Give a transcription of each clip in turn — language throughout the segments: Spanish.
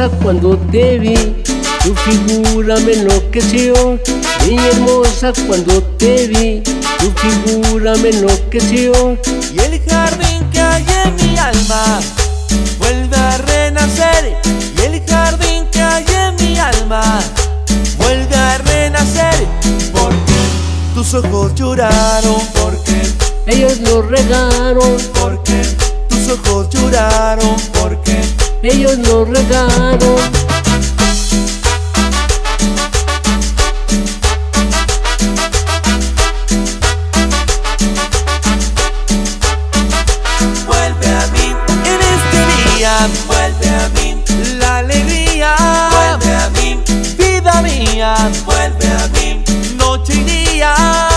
hermosa cuando te vi, tu figura me enloqueció. Niña hermosa cuando te vi, tu figura me enloqueció. Y el jardín que hay en mi alma vuelve a renacer. Y el jardín que hay en mi alma vuelve a renacer. Porque tus ojos lloraron, porque ellos lo regaron. Porque tus ojos lloraron, porque ellos lo regaron. Vuelve a mí en este día, vuelve a mí. La alegría, vuelve a mí. Vida mía, vuelve a mí. Noche y día.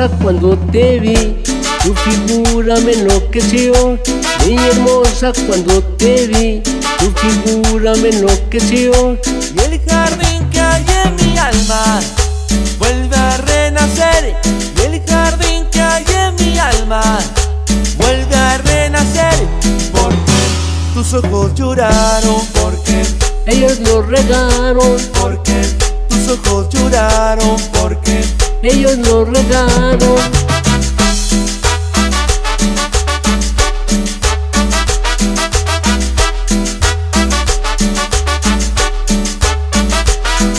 Hermosa cuando te vi, tu figura me enloqueció. Niña hermosa cuando te vi, tu figura me enloqueció. Y el jardín que hay en mi alma vuelve a renacer. Y el jardín que hay en mi alma vuelve a renacer. Porque tus ojos lloraron, porque ellos lo regaron. Porque tus ojos lloraron, porque ellos lo regaron.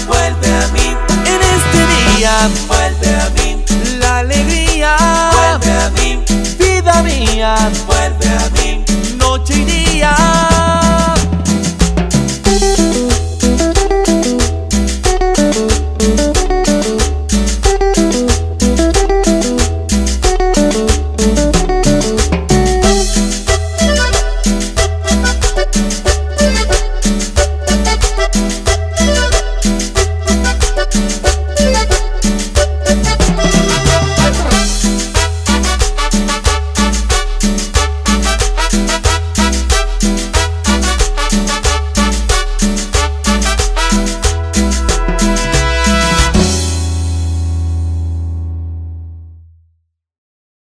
Vuelve a mí en este día, vuelve a mí. La alegría, vuelve a mí. Vida mía, vuelve